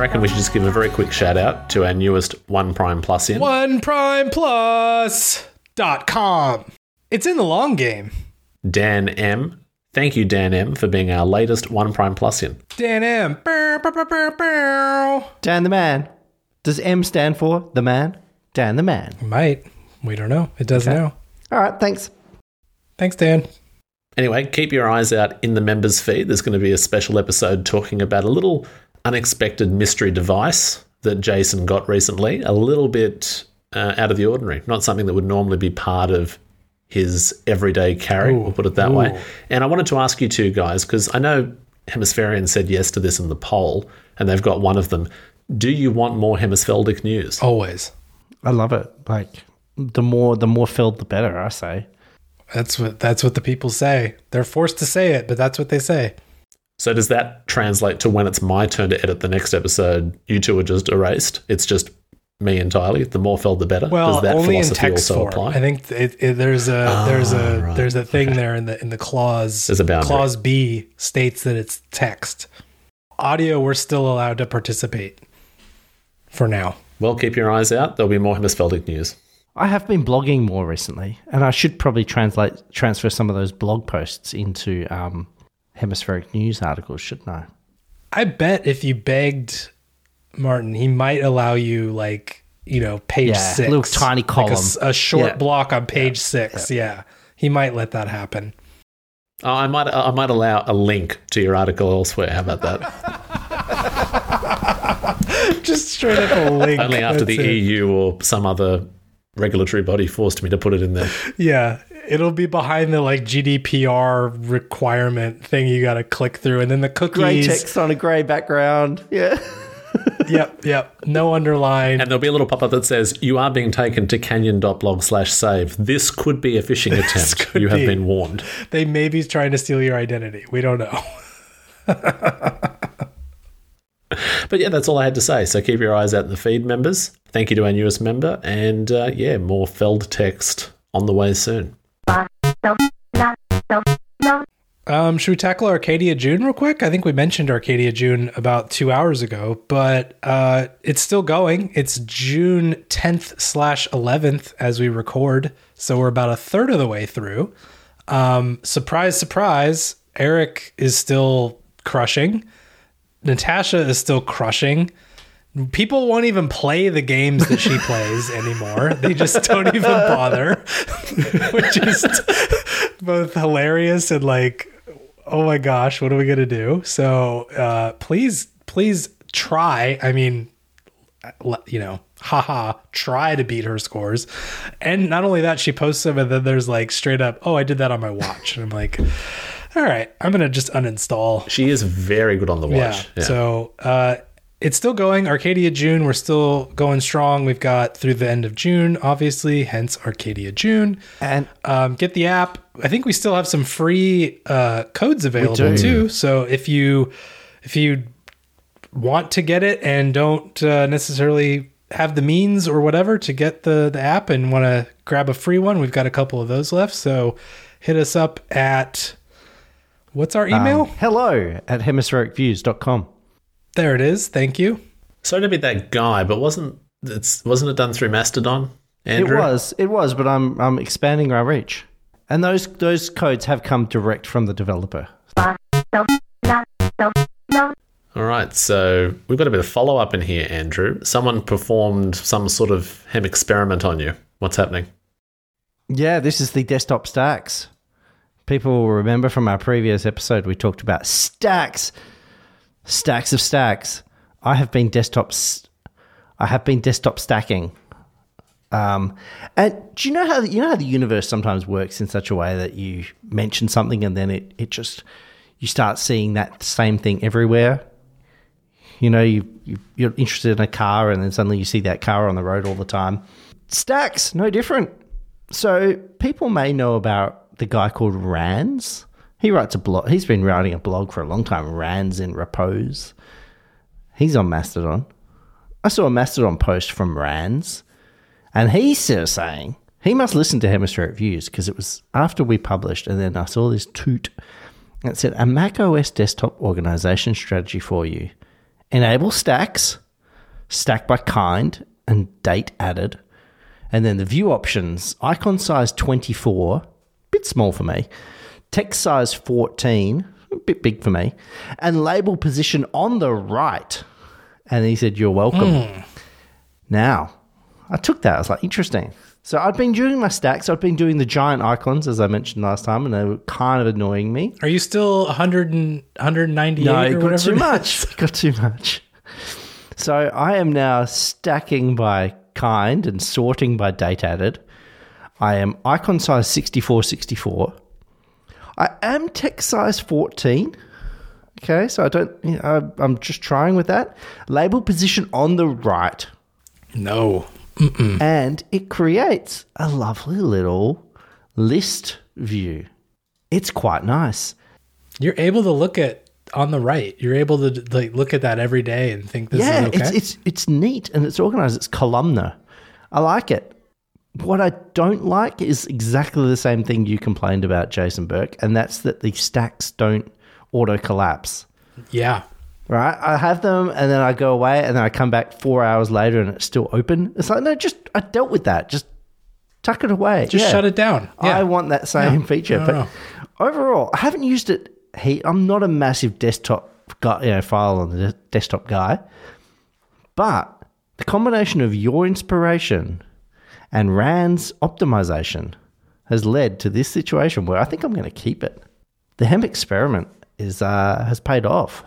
Well, I reckon we should just give a very quick shout out to our newest One Prime Plus in. OnePrimePlus.com. It's in the long game. Dan M. Thank you, Dan M, for being our latest One Prime Plus in. Dan M. Dan the man. Does M stand for the man? Dan the man. Might. We don't know. It does now. All right, thanks. Thanks, Dan. Anyway, keep your eyes out in the members feed. There's going to be a special episode talking about a little unexpected mystery device that Jason got recently. A little bit uh, out of the ordinary, not something that would normally be part of his everyday carry. Ooh, we'll put it that ooh. way. And I wanted to ask you two guys because I know Hemispherian said yes to this in the poll, and they've got one of them. Do you want more Hemisfeldic news? Always. I love it. Like the more the more Feld the better, I say. That's what that's what the people say. They're forced to say it, but that's what they say. So does that translate to when it's my turn to edit the next episode? You two are just erased. It's just me entirely. The more Feld, the better. Well, does that only in text also form. apply? I think it, it, there's a there's a right. there's a thing there in the in the clause. There's a boundary. Clause B states that it's text. Audio, we're still allowed to participate for now. Well, keep your eyes out. There'll be more Hemisfeldic news. I have been blogging more recently, and I should probably translate transfer some of those blog posts into um, hemispheric news articles, shouldn't I? I bet if you begged Martin, he might allow you like you know page Yeah, six, little tiny like a column. s- a, short Yeah. block on page six. Yeah. he might let that happen. Oh, I might I might allow a link to your article elsewhere. How about that? Just straight up a link. Only after the it. EU or some other regulatory body forced me to put it in there. Yeah, it'll be behind the like GDPR requirement thing you got to click through, and then the Grey text on a grey background. Yeah. Yep, yep. No underline. And there'll be a little pop up that says, You are being taken to canion.blog slash save. This could be a phishing attempt. You have be. been warned. They may be trying to steal your identity. We don't know. But yeah, that's all I had to say. So keep your eyes out in the feed, members. Thank you to our newest member. And uh, yeah, more Feld text on the way soon. Um, should we tackle Arcadia June real quick? I think we mentioned Arcadia June about two hours ago, but uh, it's still going. It's June 10th slash 11th as we record. So we're about a third of the way through. Um, surprise, surprise, Eric is still crushing. Natasha is still crushing. People won't even play the games that she plays anymore. They just don't even bother, which is both hilarious and like, oh my gosh, what are we gonna do? So uh, please, please try. I mean, you know, haha, try to beat her scores. And not only that, she posts them and then there's like straight up, oh, I did that on my watch. And I'm like, all right, I'm gonna just uninstall. She is very good on the watch. Yeah. So uh, it's still going. Arcadia June, we're still going strong. We've got through the end of June, obviously, hence Arcadia June. And Um, get the app. I think we still have some free uh, codes available too. So if you if you want to get it and don't uh, necessarily have the means or whatever to get the the app and want to grab a free one, we've got a couple of those left. So hit us up at what's our email? um, hello at hemisphericviews.com. there it is. Thank you. Sorry to be that guy, but wasn't it's wasn't it done through Mastodon? Andrew? It was, it was, but I'm I'm expanding our reach. And those those codes have come direct from the developer. All right, so we've got a bit of follow up in here, Andrew. Someone performed some sort of Hemixperiment on you. What's happening? Yeah, this is the desktop stacks. People will remember from our previous episode we talked about stacks, stacks of stacks. I have been desktop, I have been desktop stacking. Um, and do you know how the, you know how the universe sometimes works in such a way that you mention something and then it it just you start seeing that same thing everywhere. You know, you, you you're interested in a car and then suddenly you see that car on the road all the time. Stacks, no different. So people may know about the guy called Rands. He writes a blog. He's been writing a blog for a long time. Rands in repose. He's on Mastodon. I saw a Mastodon post from Rands, and he's still saying he must listen to Hemispheric Views because it was after we published, and then I saw this toot. It said a Mac OS desktop organization strategy for you. enable stacks, stack by kind, and date added. And then the view options icon size 24, bit small for me, text size 14, a bit big for me, and label position on the right. And he said, You're welcome. Hmm. Now, I took that. I was like, interesting. So I'd been doing my stacks. I'd been doing the giant icons, as I mentioned last time, and they were kind of annoying me. Are you still 100 and, 198 No, it got too much. It got too much. So I am now stacking by kind and sorting by date added. I am icon size 64 64. I am text size 14. Okay, so I don't, you know, I- I'm just trying with that. Label position on the right. No. and it creates a lovely little list view. It's quite nice. You're able to look at on the right. You're able to like look at that every day and think this yeah, is okay. it's it's it's neat and it's organized. It's columnar. I like it. What I don't like is exactly the same thing you complained about, Jason Burk, and that's that the stacks don't auto collapse. yeah. Right? I have them and then I go away and then I come back four hours later and it's still open. It's like, no, just I dealt with that. Just tuck it away. Just Yeah. shut it down. Yeah. I want that same feature. no, but no. overall, I haven't used it. He, I'm not a massive desktop guy, you know, file on the desktop guy, but the combination of your inspiration and Rand's optimization has led to this situation where I think I'm going to keep it. The Hemixperiment is uh, has paid off.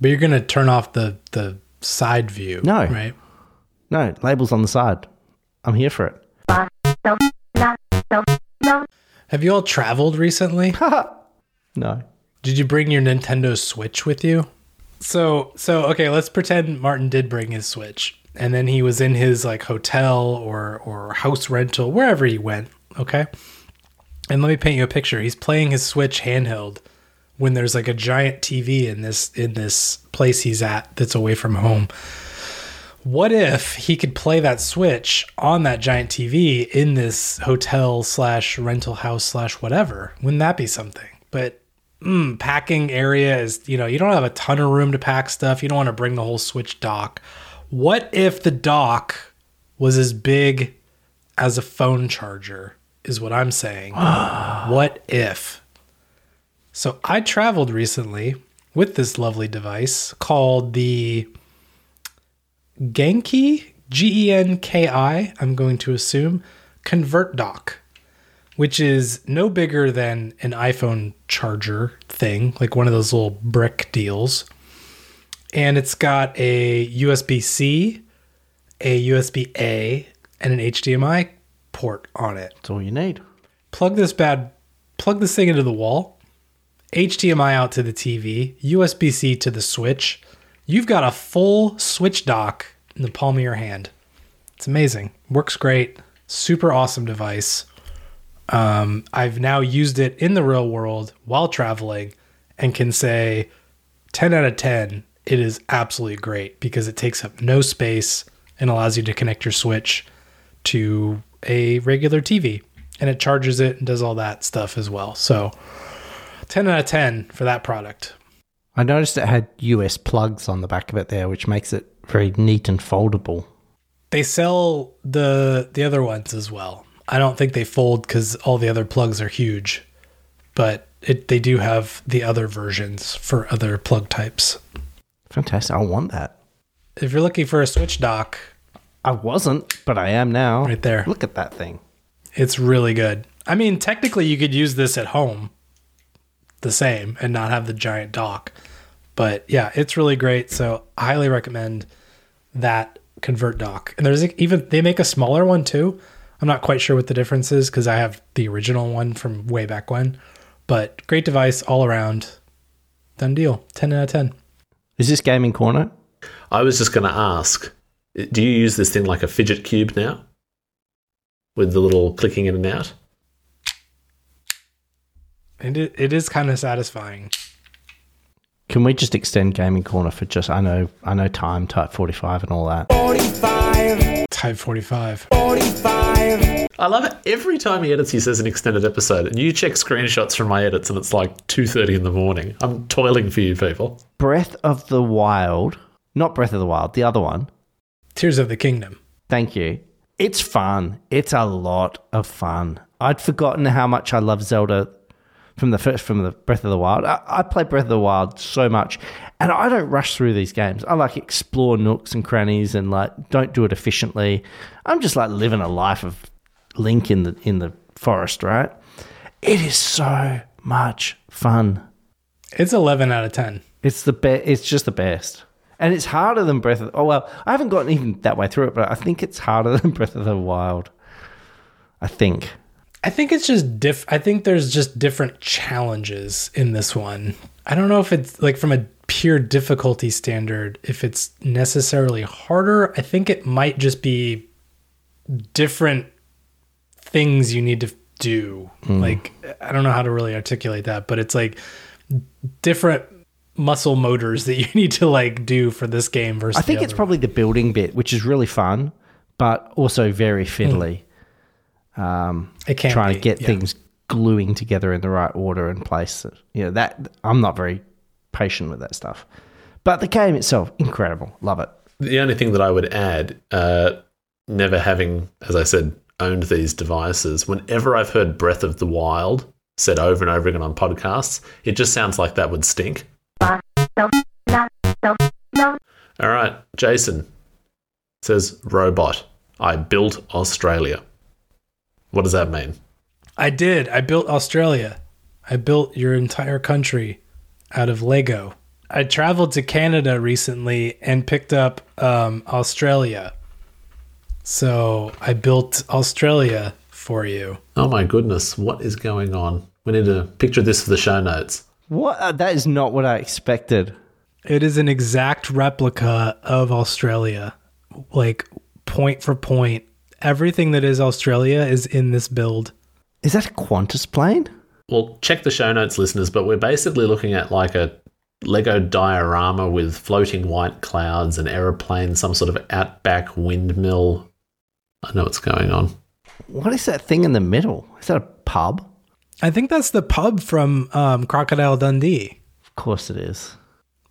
But you're gonna turn off the the side view. No. Right. No labels on the side. I'm here for it. Have you all traveled recently? No. Did you bring your Nintendo Switch with you? So so okay, let's pretend Martin did bring his Switch. And then he was in his like hotel or or house rental, wherever he went, okay? And let me paint you a picture. He's playing his Switch handheld when there's like a giant TV in this in this place he's at that's away from home. What if he could play that Switch on that giant TV in this hotel slash rental house slash whatever? Wouldn't that be something? But mm, packing area is, you know, you don't have a ton of room to pack stuff. You don't want to bring the whole Switch dock. What if the dock was as big as a phone charger? Is what I'm saying. what if? So I traveled recently with this lovely device called the Genki, G E N K I, I'm going to assume, Convert Dock, which is no bigger than an iPhone charger thing, like one of those little brick deals. And it's got a USB C, a USB A, and an HDMI port on it. That's all you need. plug this bad plug this thing into the wall. Hdmi out to the tv usb-c to the switch. You've got a full switch dock in the palm of your hand. It's amazing. Works great. Super awesome device. Um, i've now used it in the real world while traveling and can say 10 out of 10 it is absolutely great because it takes up no space and allows you to connect your switch to a regular TV and it charges it and does all that stuff as well. So 10 out of 10 for that product. I noticed it had US plugs on the back of it there, which makes it very neat and foldable. They sell the the other ones as well. I don't think they fold cuz all the other plugs are huge, but it they do have the other versions for other plug types. Fantastic. I want that. If you're looking for a switch dock, I wasn't, but I am now. Right there. Look at that thing. it's really good. I mean, technically you could use this at home the same and not have the giant dock. But yeah, it's really great. So I highly recommend that convert dock. And there's even they make a smaller one too. I'm not quite sure what the difference is because I have the original one from way back when. But great device all around. Done deal. 10 out of 10. Is this gaming corner? I was just going to ask do you use this thing like a fidget cube now? With the little clicking in and out? And it, it is kind of satisfying. Can we just extend gaming corner for just I know I know time type forty five and all that. Type 45. I love it. Every time he edits, he says an extended episode, and you check screenshots from my edits, and it's like two thirty in the morning. I'm toiling for you people. Breath of the Wild Not Breath of the Wild, the other one. Tears of the Kingdom. Thank you. It's fun. It's a lot of fun. I'd forgotten how much I love Zelda from the first from the Breath of the Wild. I, I play Breath of the Wild so much, and I don't rush through these games. I like explore nooks and crannies and like don't do it efficiently. I'm just like living a life of Link in the in the forest, right? It is so much fun. It's 11 out of 10. It's the best. It's just the best. And it's harder than Breath of. Oh well, I haven't gotten even that way through it, but I think it's harder than Breath of the Wild. I think. I think it's just diff. I think there's just different challenges in this one. I don't know if it's like from a pure difficulty standard, if it's necessarily harder. I think it might just be different things you need to do. Like I don't know how to really articulate that, but it's like different muscle motors that you need to like do for this game versus. I think it's other probably the building bit, which is really fun, but also very fiddly. Um, it can trying be, to get yeah. things gluing together in the right order and place. You know that I'm not very patient with that stuff, but the game itself incredible. Love it. The only thing that I would add, uh, never having, as I said, owned these devices, whenever I've heard Breath of the Wild said over and over again on podcasts, it just sounds like that would stink. All right, Jason says robot. I built Australia. What does that mean? I did. I built Australia. I built your entire country out of Lego. I traveled to Canada recently and picked up um, Australia. So I built Australia for you. Oh my goodness, what is going on? We need to picture of this for the show notes. What? Uh, that is not what I expected. It is an exact replica of Australia, like point for point. Everything that is Australia is in this build. Is that a Qantas plane? Well, check the show notes, listeners, but we're basically looking at like a Lego diorama with floating white clouds, an aeroplane, some sort of outback windmill. I know what's going on. What is that thing in the middle? Is that a pub? I think that's the pub from um, Crocodile Dundee. Of course it is.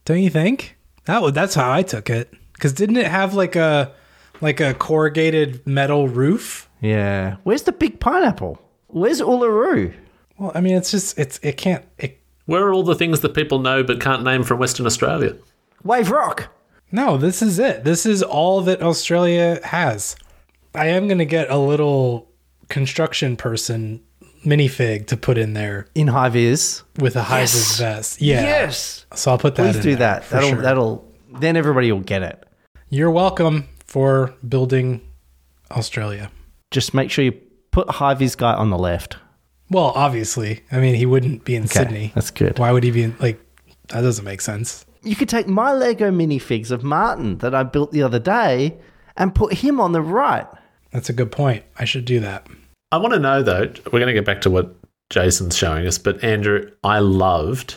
Don't you think? That was that's how I took it. Cause didn't it have like a like a corrugated metal roof? Yeah. Where's the big pineapple? Where's Uluru? Well, I mean, it's just it's it can't. It, Where are all the things that people know but can't name from Western Australia? Wave Rock. no, this is it. This is all that Australia has. I am gonna get a little construction person minifig to put in there In high vis. with a high vis vest. Yeah. Yes. So I'll put that. Please in do there that. That'll sure. that'll then everybody will get it. You're welcome for building Australia. Just make sure you put high vis guy on the left. Well, obviously, I mean, he wouldn't be in Sydney. That's good. Why would he be in, like, that doesn't make sense. You could take my Lego minifigs of Martin that I built the other day and put him on the right. That's a good point. I should do that. I want to know though, we're going to get back to what Jason's showing us, but Andrew, I loved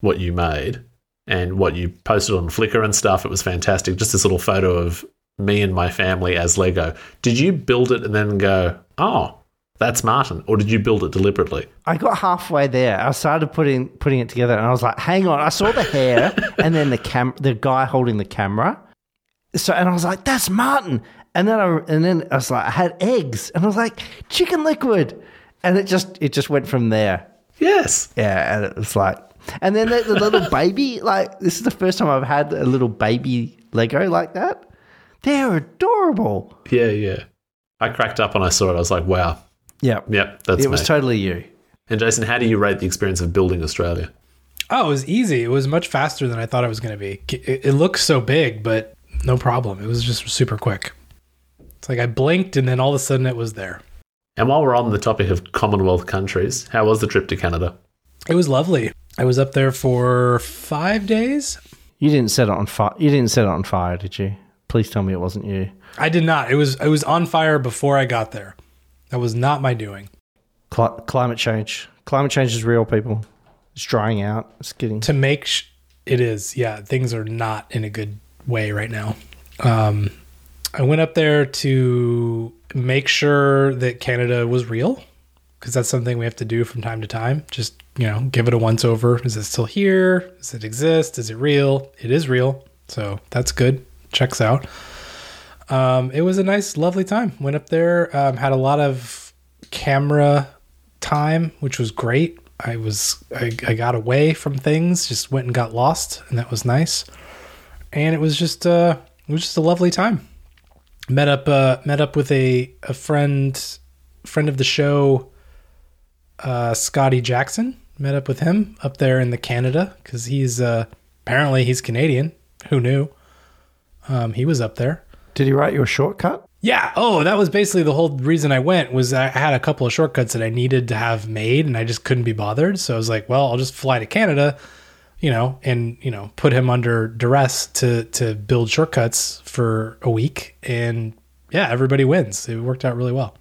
what you made and what you posted on Flickr and stuff. It was fantastic. Just this little photo of me and my family as Lego. Did you build it and then go, oh, that's Martin? Or did you build it deliberately? I got halfway there. I started putting putting it together, and I was like, "Hang on!" I saw the hair, and then the cam, the guy holding the camera. So, and I was like, "That's Martin." And then I and then I was like, I had eggs, and I was like, "Chicken liquid," and it just it just went from there. Yes. Yeah, and it was like, and then the, the little baby, like this is the first time I've had a little baby Lego like that. They're adorable. Yeah, yeah. I cracked up when I saw it. I was like, wow. Yeah, Yep, that's it was me. totally you. and Jason, how do you rate the experience of building Australia? Oh, it was easy. It was much faster than I thought it was going to be. It, it looks so big, but no problem. It was just super quick. It's like I blinked and then all of a sudden it was there. And while we're on the topic of Commonwealth countries, how was the trip to Canada? It was lovely. I was up there for five days. You didn't set it on fire. You didn't set it on fire, did you? Please tell me it wasn't you. I did not. It was it was on fire before I got there. That was not my doing. Cli- climate change. Climate change is real, people. It's drying out. It's getting. to make sh- it is yeah things are not in a good way right now um i went up there to make sure that canada was real because that's something we have to do from time to time just you know give it a once over is it still here does it exist is it real it is real So that's good. Checks out. Um, it was a nice, lovely time. Went up there, um, had a lot of camera time, which was great. I was I, I got away from things, just went and got lost, and that was nice. And it was just uh, it was just a lovely time. Met up uh, met up with a a friend friend of the show, uh, Scotty Jackson. Met up with him up there in the Canada because he's uh, apparently he's Canadian. Who knew? Um, he was up there. Did he write you a shortcut? Yeah. Oh, that was basically the whole reason I went was I had a couple of shortcuts that I needed to have made and I just couldn't be bothered. So I was like, well, I'll just fly to Canada, you know, and, you know, put him under duress to to build shortcuts for a week and yeah, everybody wins. It worked out really well.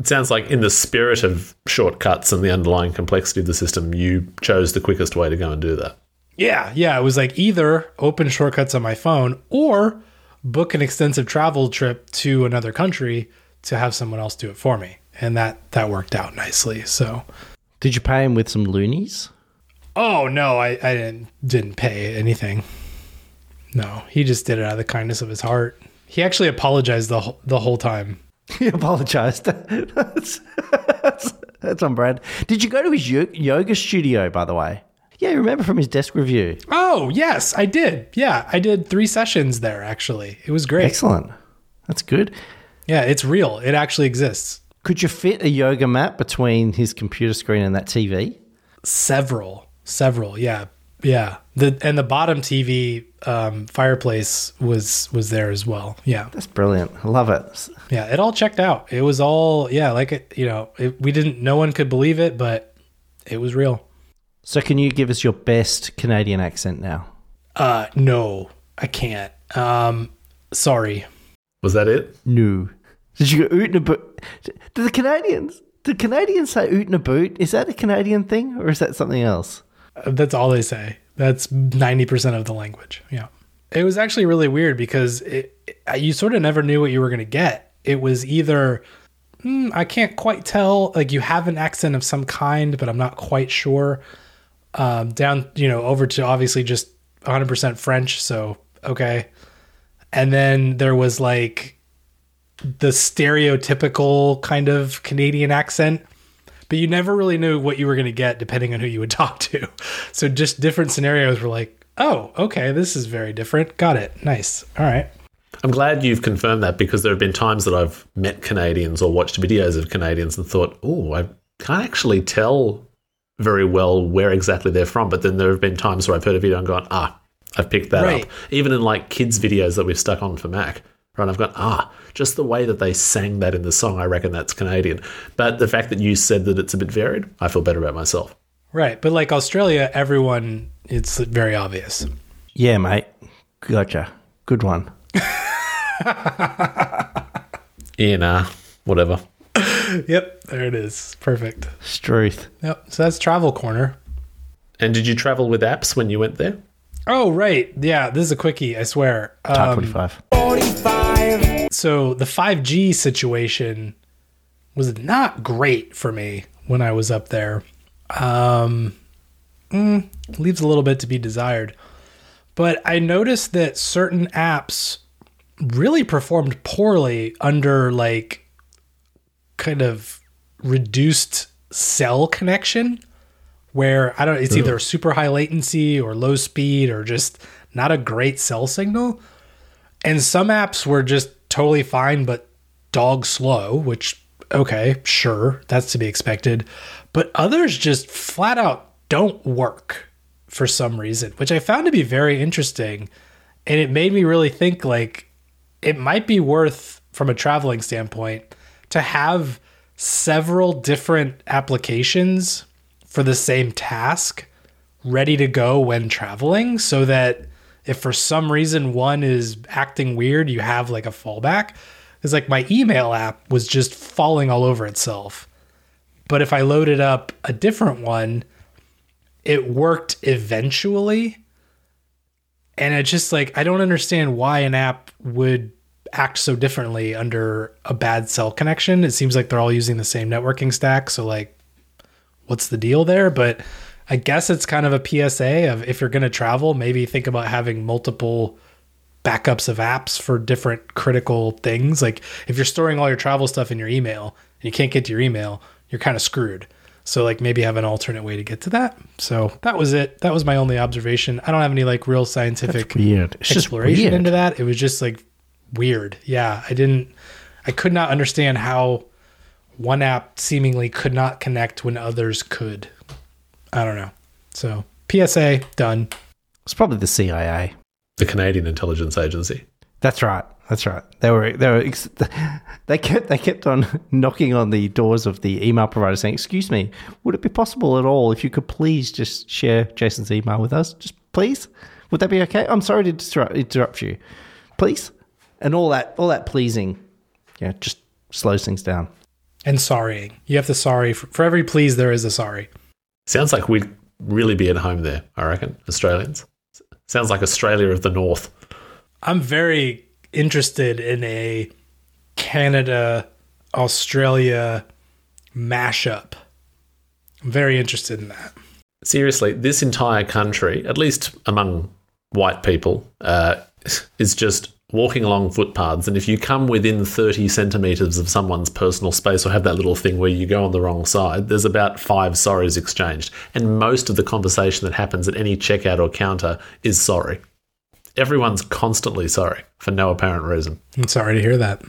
It sounds like, in the spirit of shortcuts and the underlying complexity of the system, you chose the quickest way to go and do that. Yeah, yeah, it was like either open shortcuts on my phone or book an extensive travel trip to another country to have someone else do it for me. And that that worked out nicely. So Did you pay him with some loonies? Oh no, I, I didn't didn't pay anything. No, he just did it out of the kindness of his heart. He actually apologized the whole- the whole time. He apologized. that's, that's, that's on Brad. Did you go to his yoga studio, by the way? Yeah, you remember from his desk review. Oh yes, I did. Yeah, I did three sessions there. Actually, it was great. Excellent. That's good. Yeah, it's real. It actually exists. Could you fit a yoga mat between his computer screen and that TV? Several, several. Yeah, yeah. The and the bottom TV um, fireplace was was there as well. Yeah, That's brilliant. I love it. yeah. It all checked out. It was all yeah. Like it, you know, it, we didn't. No one could believe it, but it was real. So, can you give us your best Canadian accent now? Uh, no, I can't. Um, sorry. Was that it? No. Did you go oot in a boot? Do the Canadians? Do Canadians say oot in a boot? Is that a Canadian thing or is that something else? Uh, That's all they say. That's 90% of the language. Yeah. It was actually really weird because it, it- you sort of never knew what you were going to get. It was either, hmm, I can't quite tell, like you have an accent of some kind, but I'm not quite sure. Um, down, you know, over to obviously just 100% French. So, okay. And then there was like the stereotypical kind of Canadian accent but you never really knew what you were going to get depending on who you would talk to. So just different scenarios were like, oh, okay, this is very different. Got it. Nice. All right. I'm glad you've confirmed that because there have been times that I've met Canadians or watched videos of Canadians and thought, oh, I can't actually tell very well where exactly they're from. But then there have been times where I've heard a video and gone, ah, I've picked that Right. up. Even in like kids' videos that we've stuck on for Mac. Right, I've gone, ah, just the way that they sang that in the song, I reckon that's Canadian. But the fact that you said that it's a bit varied, I feel better about myself. Right. But like Australia, everyone, it's very obvious. Yeah, mate. Gotcha. Good one. Yeah, nah, whatever. Yep. There it is. Perfect. Struth. Yep. So that's Travel Corner. And did you travel with apps when you went there? Oh, right. Yeah. This is a quickie, I swear. Type Um, 45. so the 5G situation was not great for me when I was up there. Um, mm, leaves a little bit to be desired. But I noticed that certain apps really performed poorly under like kind of reduced cell connection where I don't it's either super high latency or low speed or just not a great cell signal. And some apps were just totally fine, but dog slow, which, okay, sure, that's to be expected. But others just flat out don't work for some reason, which I found to be very interesting. And it made me really think like it might be worth, from a traveling standpoint, to have several different applications for the same task ready to go when traveling so that if for some reason one is acting weird, you have like a fallback. It's like my email app was just falling all over itself. But if I loaded up a different one, it worked eventually. And it's just like, I don't understand why an app would act so differently under a bad cell connection. It seems like they're all using the same networking stack. So, like, what's the deal there? But I guess it's kind of a PSA of if you're going to travel, maybe think about having multiple backups of apps for different critical things. Like if you're storing all your travel stuff in your email and you can't get to your email, you're kind of screwed. So like maybe have an alternate way to get to that. So that was it. That was my only observation. I don't have any like real scientific. Exploration into that. It was just like weird. Yeah, I didn't. I could not understand how one app seemingly could not connect when others could. I don't know. So PSA done. It's probably the CIA. The Canadian Intelligence Agency. That's right. That's right. They were they were ex- they kept they kept on knocking on the doors of the email provider saying, "Excuse me, would it be possible at all if you could please just share Jason's email with us? Just please, would that be okay? I'm sorry to disrupt, interrupt you, please." And all that all that pleasing, yeah, just slows things down. And sorrying. You have to sorry for, for every please. There is a sorry. Sounds like we'd really be at home there, I reckon, Australians. Sounds like Australia of the North. I'm very interested in a Canada Australia mashup. I'm very interested in that. Seriously, this entire country, at least among white people, uh, is just walking along footpaths. And if you come within 30 centimeters of someone's personal space or have that little thing where you go on the wrong side, there's about five sorries exchanged. And most of the conversation that happens at any checkout or counter is sorry. Everyone's constantly sorry for no apparent reason. I'm sorry to hear that.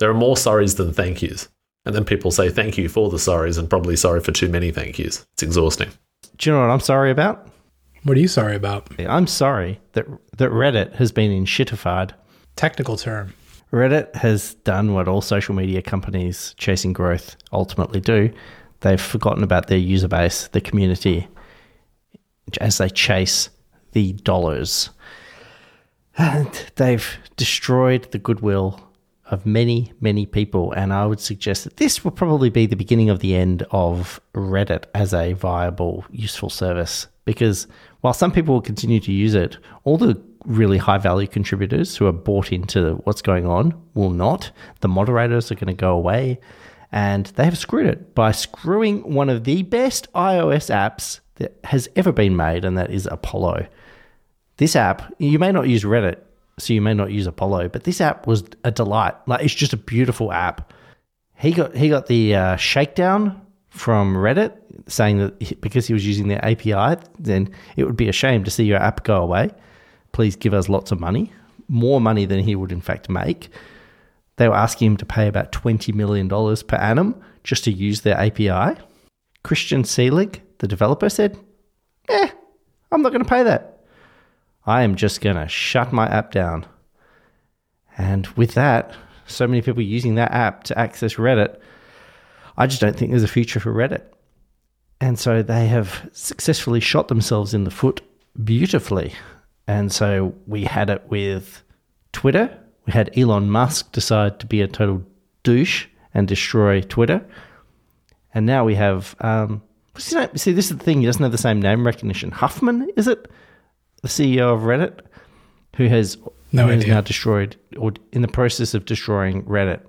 There are more sorries than thank yous. And then people say thank you for the sorries and probably sorry for too many thank yous. It's exhausting. Do you know what I'm sorry about? What are you sorry about? I'm sorry that that Reddit has been enshittified. Technical term. Reddit has done what all social media companies chasing growth ultimately do. They've forgotten about their user base, the community, as they chase the dollars. And they've destroyed the goodwill of many, many people. And I would suggest that this will probably be the beginning of the end of Reddit as a viable, useful service. Because while some people will continue to use it, all the really high value contributors who are bought into what's going on will not. The moderators are going to go away. And they have screwed it by screwing one of the best iOS apps that has ever been made, and that is Apollo. This app, you may not use Reddit, so you may not use Apollo, but this app was a delight. Like it's just a beautiful app. He got he got the uh, shakedown from Reddit saying that because he was using their API, then it would be a shame to see your app go away. Please give us lots of money, more money than he would in fact make. They were asking him to pay about $20 million per annum just to use their API. Christian Selig, the developer, said, Eh, I'm not going to pay that. I am just going to shut my app down. And with that, so many people using that app to access Reddit, I just don't think there's a future for Reddit. And so they have successfully shot themselves in the foot beautifully. And so we had it with Twitter. We had Elon Musk decide to be a total douche and destroy Twitter. And now we have, um, see, this is the thing, he doesn't have the same name recognition. Huffman, is it? The CEO of Reddit, who has, No who has idea. now destroyed, or in the process of destroying Reddit.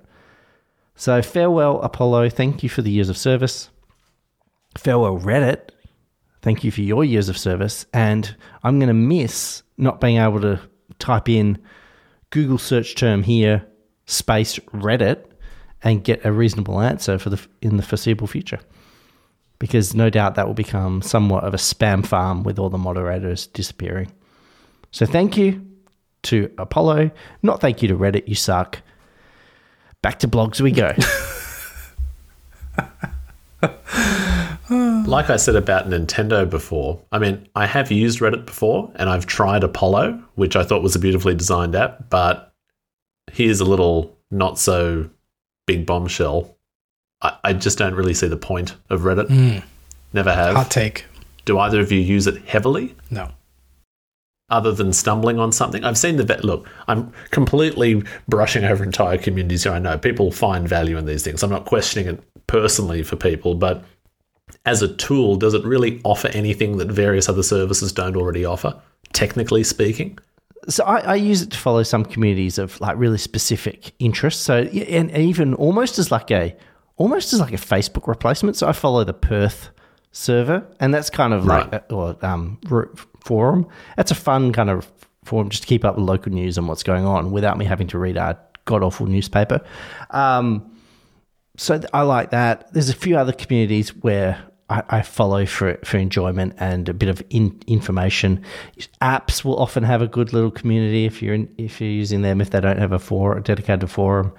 So farewell, Apollo. Thank you for the years of service. Farewell, Reddit. Thank you for your years of service. And I'm going to miss not being able to type in Google search term here, space Reddit, and get a reasonable answer for the in the foreseeable future. Because no doubt that will become somewhat of a spam farm with all the moderators disappearing. So thank you to Apollo. Not thank you to Reddit, you suck. Back to blogs we go. Like I said about Nintendo before, I mean, I have used Reddit before and I've tried Apollo, which I thought was a beautifully designed app, but here's a little not so big bombshell. I, I just don't really see the point of Reddit. Hmm. Never have. Hot take. Do either of you use it heavily? No. other than stumbling on something. I've seen the vet. Look, I'm completely brushing over entire communities here. I know people find value in these things. I'm not questioning it personally for people, but as a tool, does it really offer anything that various other services don't already offer? Technically speaking, so I, I use it to follow some communities of like really specific interests. So and even almost as like a almost as like a Facebook replacement. So I follow the Perth server, and that's kind of like a, or um, forum. That's a fun kind of forum just to keep up with local news and what's going on without me having to read our god awful newspaper. Um, so I like that. There's a few other communities where I, follow for for enjoyment and a bit of in, information. Apps will often have a good little community if you're in, if you're using them. If they don't have a for a dedicated forum,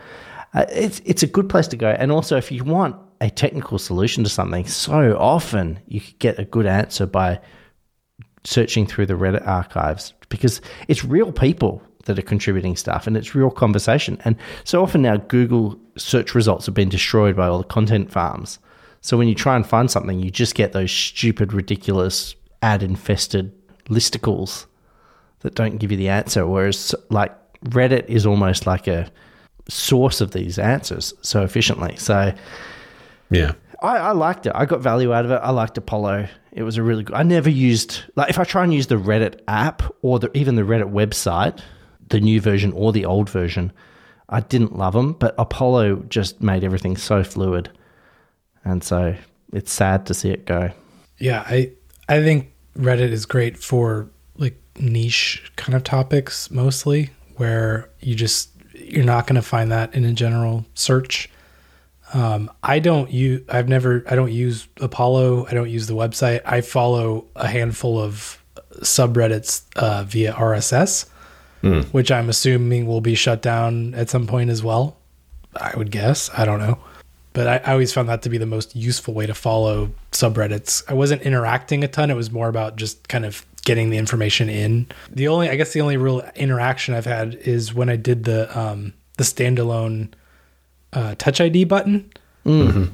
uh, it's it's a good place to go. And also, if you want a technical solution to something, so often you could get a good answer by searching through the Reddit archives because it's real people that are contributing stuff and it's real conversation. And so often now Google search results have been destroyed by all the content farms. So when you try and find something, you just get those stupid, ridiculous, ad infested listicles that don't give you the answer. Whereas, like, Reddit is almost like a source of these answers so efficiently. So, Yeah. I, I liked it. I got value out of it. I liked Apollo. It was a really good. I never used like if I try and use the Reddit app or the, even the Reddit website, the new version or the old version, I didn't love them. But Apollo just made everything so fluid, and so it's sad to see it go. Yeah, I I think Reddit is great for like niche kind of topics mostly where you just you're not going to find that in a general search. Um, I don't use I've never I don't use Apollo. I don't use the website. I follow a handful of subreddits uh, via RSS, which I'm assuming will be shut down at some point as well. I would guess. I don't know. But I, I always found that to be the most useful way to follow subreddits. I wasn't interacting a ton. It was more about just kind of getting the information in. The only, I guess, the only real interaction I've had is when I did the um, the standalone uh, Touch ID button.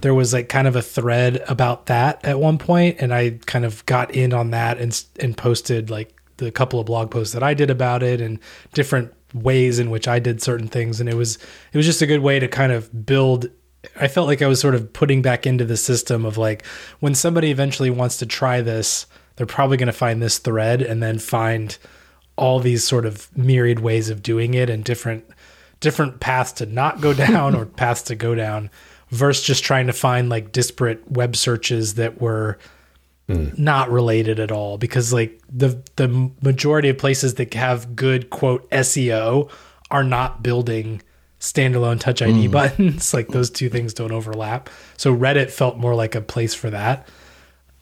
There was like kind of a thread about that at one point, and I kind of got in on that and and posted like the couple of blog posts that I did about it and different ways in which I did certain things, and it was it was just a good way to kind of build. I felt like I was sort of putting back into the system of like when somebody eventually wants to try this, they're probably going to find this thread and then find all these sort of myriad ways of doing it and different different paths to not go down or paths to go down versus just trying to find like disparate web searches that were hmm. not related at all. Because like the the majority of places that have good quote SEO are not building standalone touch ID buttons like those two things don't overlap so Reddit felt more like a place for that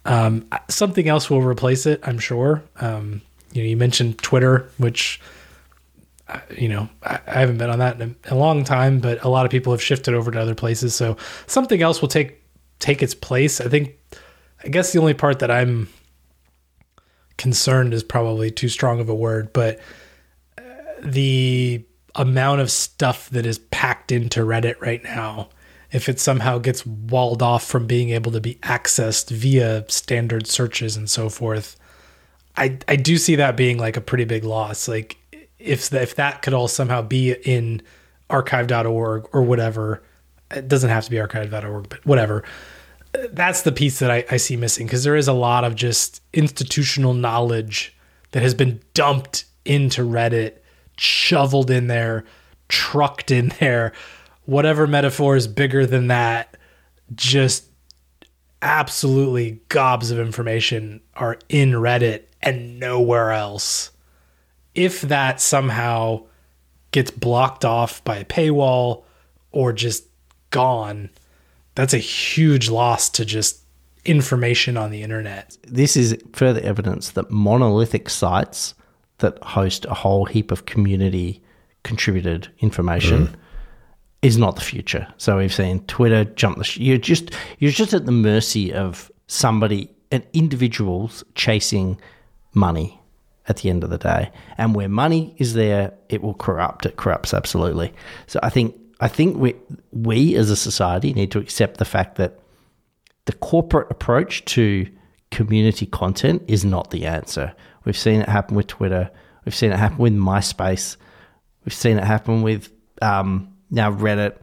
um, something else will replace it I'm sure um, you know you mentioned Twitter which uh, you know, I, I haven't been on that in a, a long time, but a lot of people have shifted over to other places. So something else will take take its place. I think. I guess the only part that I'm concerned is probably too strong of a word, but uh, the amount of stuff that is packed into Reddit right now, if it somehow gets walled off from being able to be accessed via standard searches and so forth, I I do see that being like a pretty big loss. Like if the, if that could all somehow be in archive.org or whatever, it doesn't have to be archive.org, but whatever. That's the piece that I, I see missing because there is a lot of just institutional knowledge that has been dumped into Reddit, shoveled in there, trucked in there, whatever metaphor is bigger than that, just absolutely gobs of information are in Reddit and nowhere else. If that somehow gets blocked off by a paywall or just gone, that's a huge loss to just information on the internet. This is further evidence that monolithic sites that host a whole heap of community contributed information mm. is not the future. So we've seen Twitter jump the. Sh- you're just you're just at the mercy of somebody and individuals chasing money at the end of the day. And where money is there, it will corrupt. It corrupts absolutely. So I think I think we we as a society need to accept the fact that the corporate approach to community content is not the answer. We've seen it happen with Twitter. We've seen it happen with MySpace. We've seen it happen with um, now Reddit,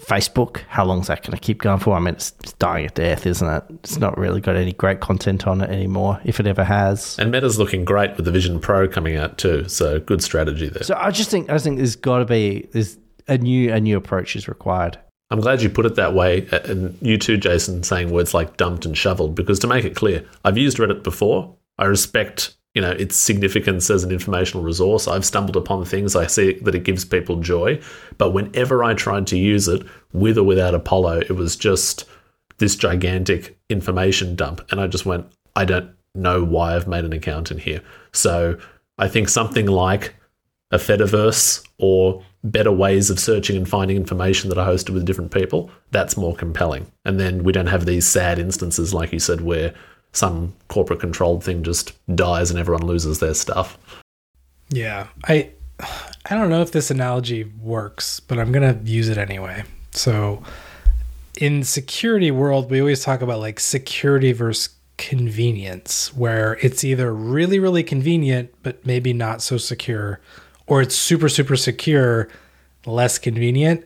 Facebook. How long is that going to keep going for? I mean, it's, it's dying a death, isn't it? It's not really got any great content on it anymore, if it ever has. And Meta's looking great with the Vision Pro coming out too. So good strategy there. So I just think I think there's got to be there's a new a new approach is required. I'm glad you put it that way. And you too, Jason, saying words like dumped and shoveled, because to make it clear, I've used Reddit before. I respect you know its significance as an informational resource. I've stumbled upon things I see that it gives people joy, but whenever I tried to use it with or without Apollo, it was just this gigantic information dump, and I just went, I don't know why I've made an account in here. So I think something like a Fediverse or better ways of searching and finding information that are hosted with different people, that's more compelling. And then we don't have these sad instances, like you said, where some corporate controlled thing just dies and everyone loses their stuff. Yeah. I I don't know if this analogy works, but I'm going to use it anyway. So in security world, we always talk about like security versus convenience, where it's either really really convenient but maybe not so secure or it's super super secure, less convenient.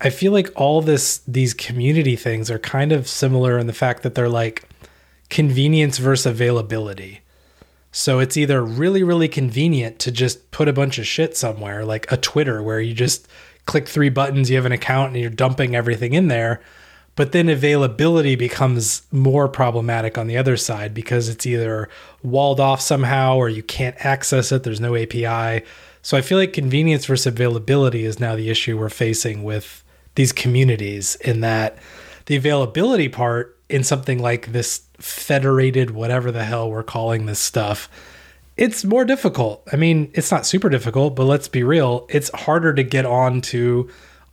I feel like all this these community things are kind of similar in the fact that they're like convenience versus availability. So it's either really, really convenient to just put a bunch of shit somewhere, like a Twitter, where you just click three buttons, you have an account, and you're dumping everything in there. But then availability becomes more problematic on the other side because it's either walled off somehow or you can't access it, there's no API. So I feel like convenience versus availability is now the issue we're facing with these communities, in that the availability part in something like this federated whatever the hell we're calling this stuff it's more difficult. I mean it's not super difficult but let's be real it's harder to get on to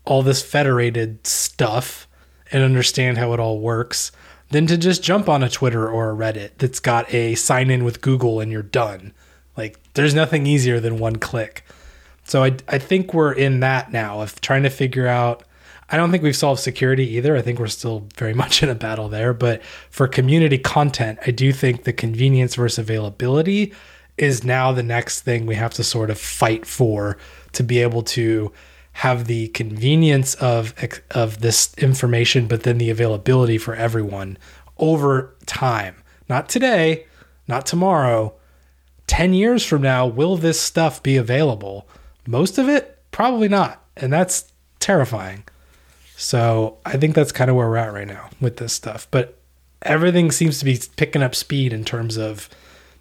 all this federated stuff and understand how it all works than to just jump on a twitter or a reddit that's got a sign in with google and you're done. Like there's nothing easier than one click. So i, I think we're in that now of trying to figure out I don't think we've solved security either. I think we're still very much in a battle there. But for community content, I do think the convenience versus availability is now the next thing we have to sort of fight for to be able to have the convenience of of this information, but then the availability for everyone over time. Not today, not tomorrow. 10 years from now, will this stuff be available? Most of it, probably not. And that's terrifying. So I think that's kind of where we're at right now with this stuff. But everything seems to be picking up speed in terms of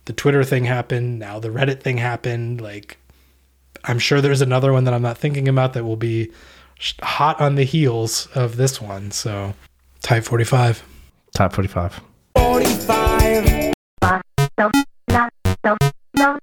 the Twitter thing happened, now the Reddit thing happened. Like, I'm sure there's another one that I'm not thinking about that will be hot on the heels of this one. So, Type 45. Type 45. 45.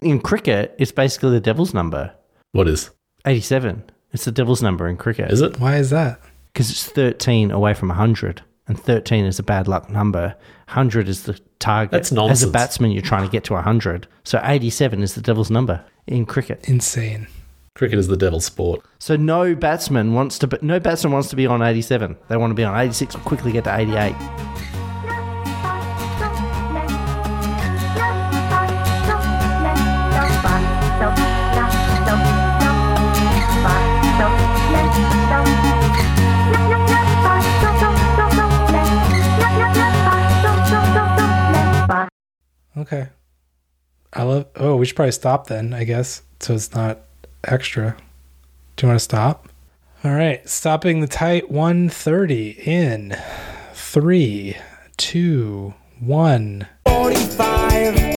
In cricket, it's basically the devil's number. What is? 87. It's the devil's number in cricket. Is it? Why is that? Because it's 13 away from 100 and 13 is a bad luck number 100 is the target That's nonsense. as a batsman you're trying to get to 100 so 87 is the devil's number in cricket Insane. Cricket is the devil's sport. so no batsman wants to no batsman wants to be on 87 they want to be on 86 or quickly get to 88 Okay. I love. Oh, we should probably stop then. I guess so. It's not extra. Do you want to stop? All right. Stopping the tight 130 in three, two, one. 45.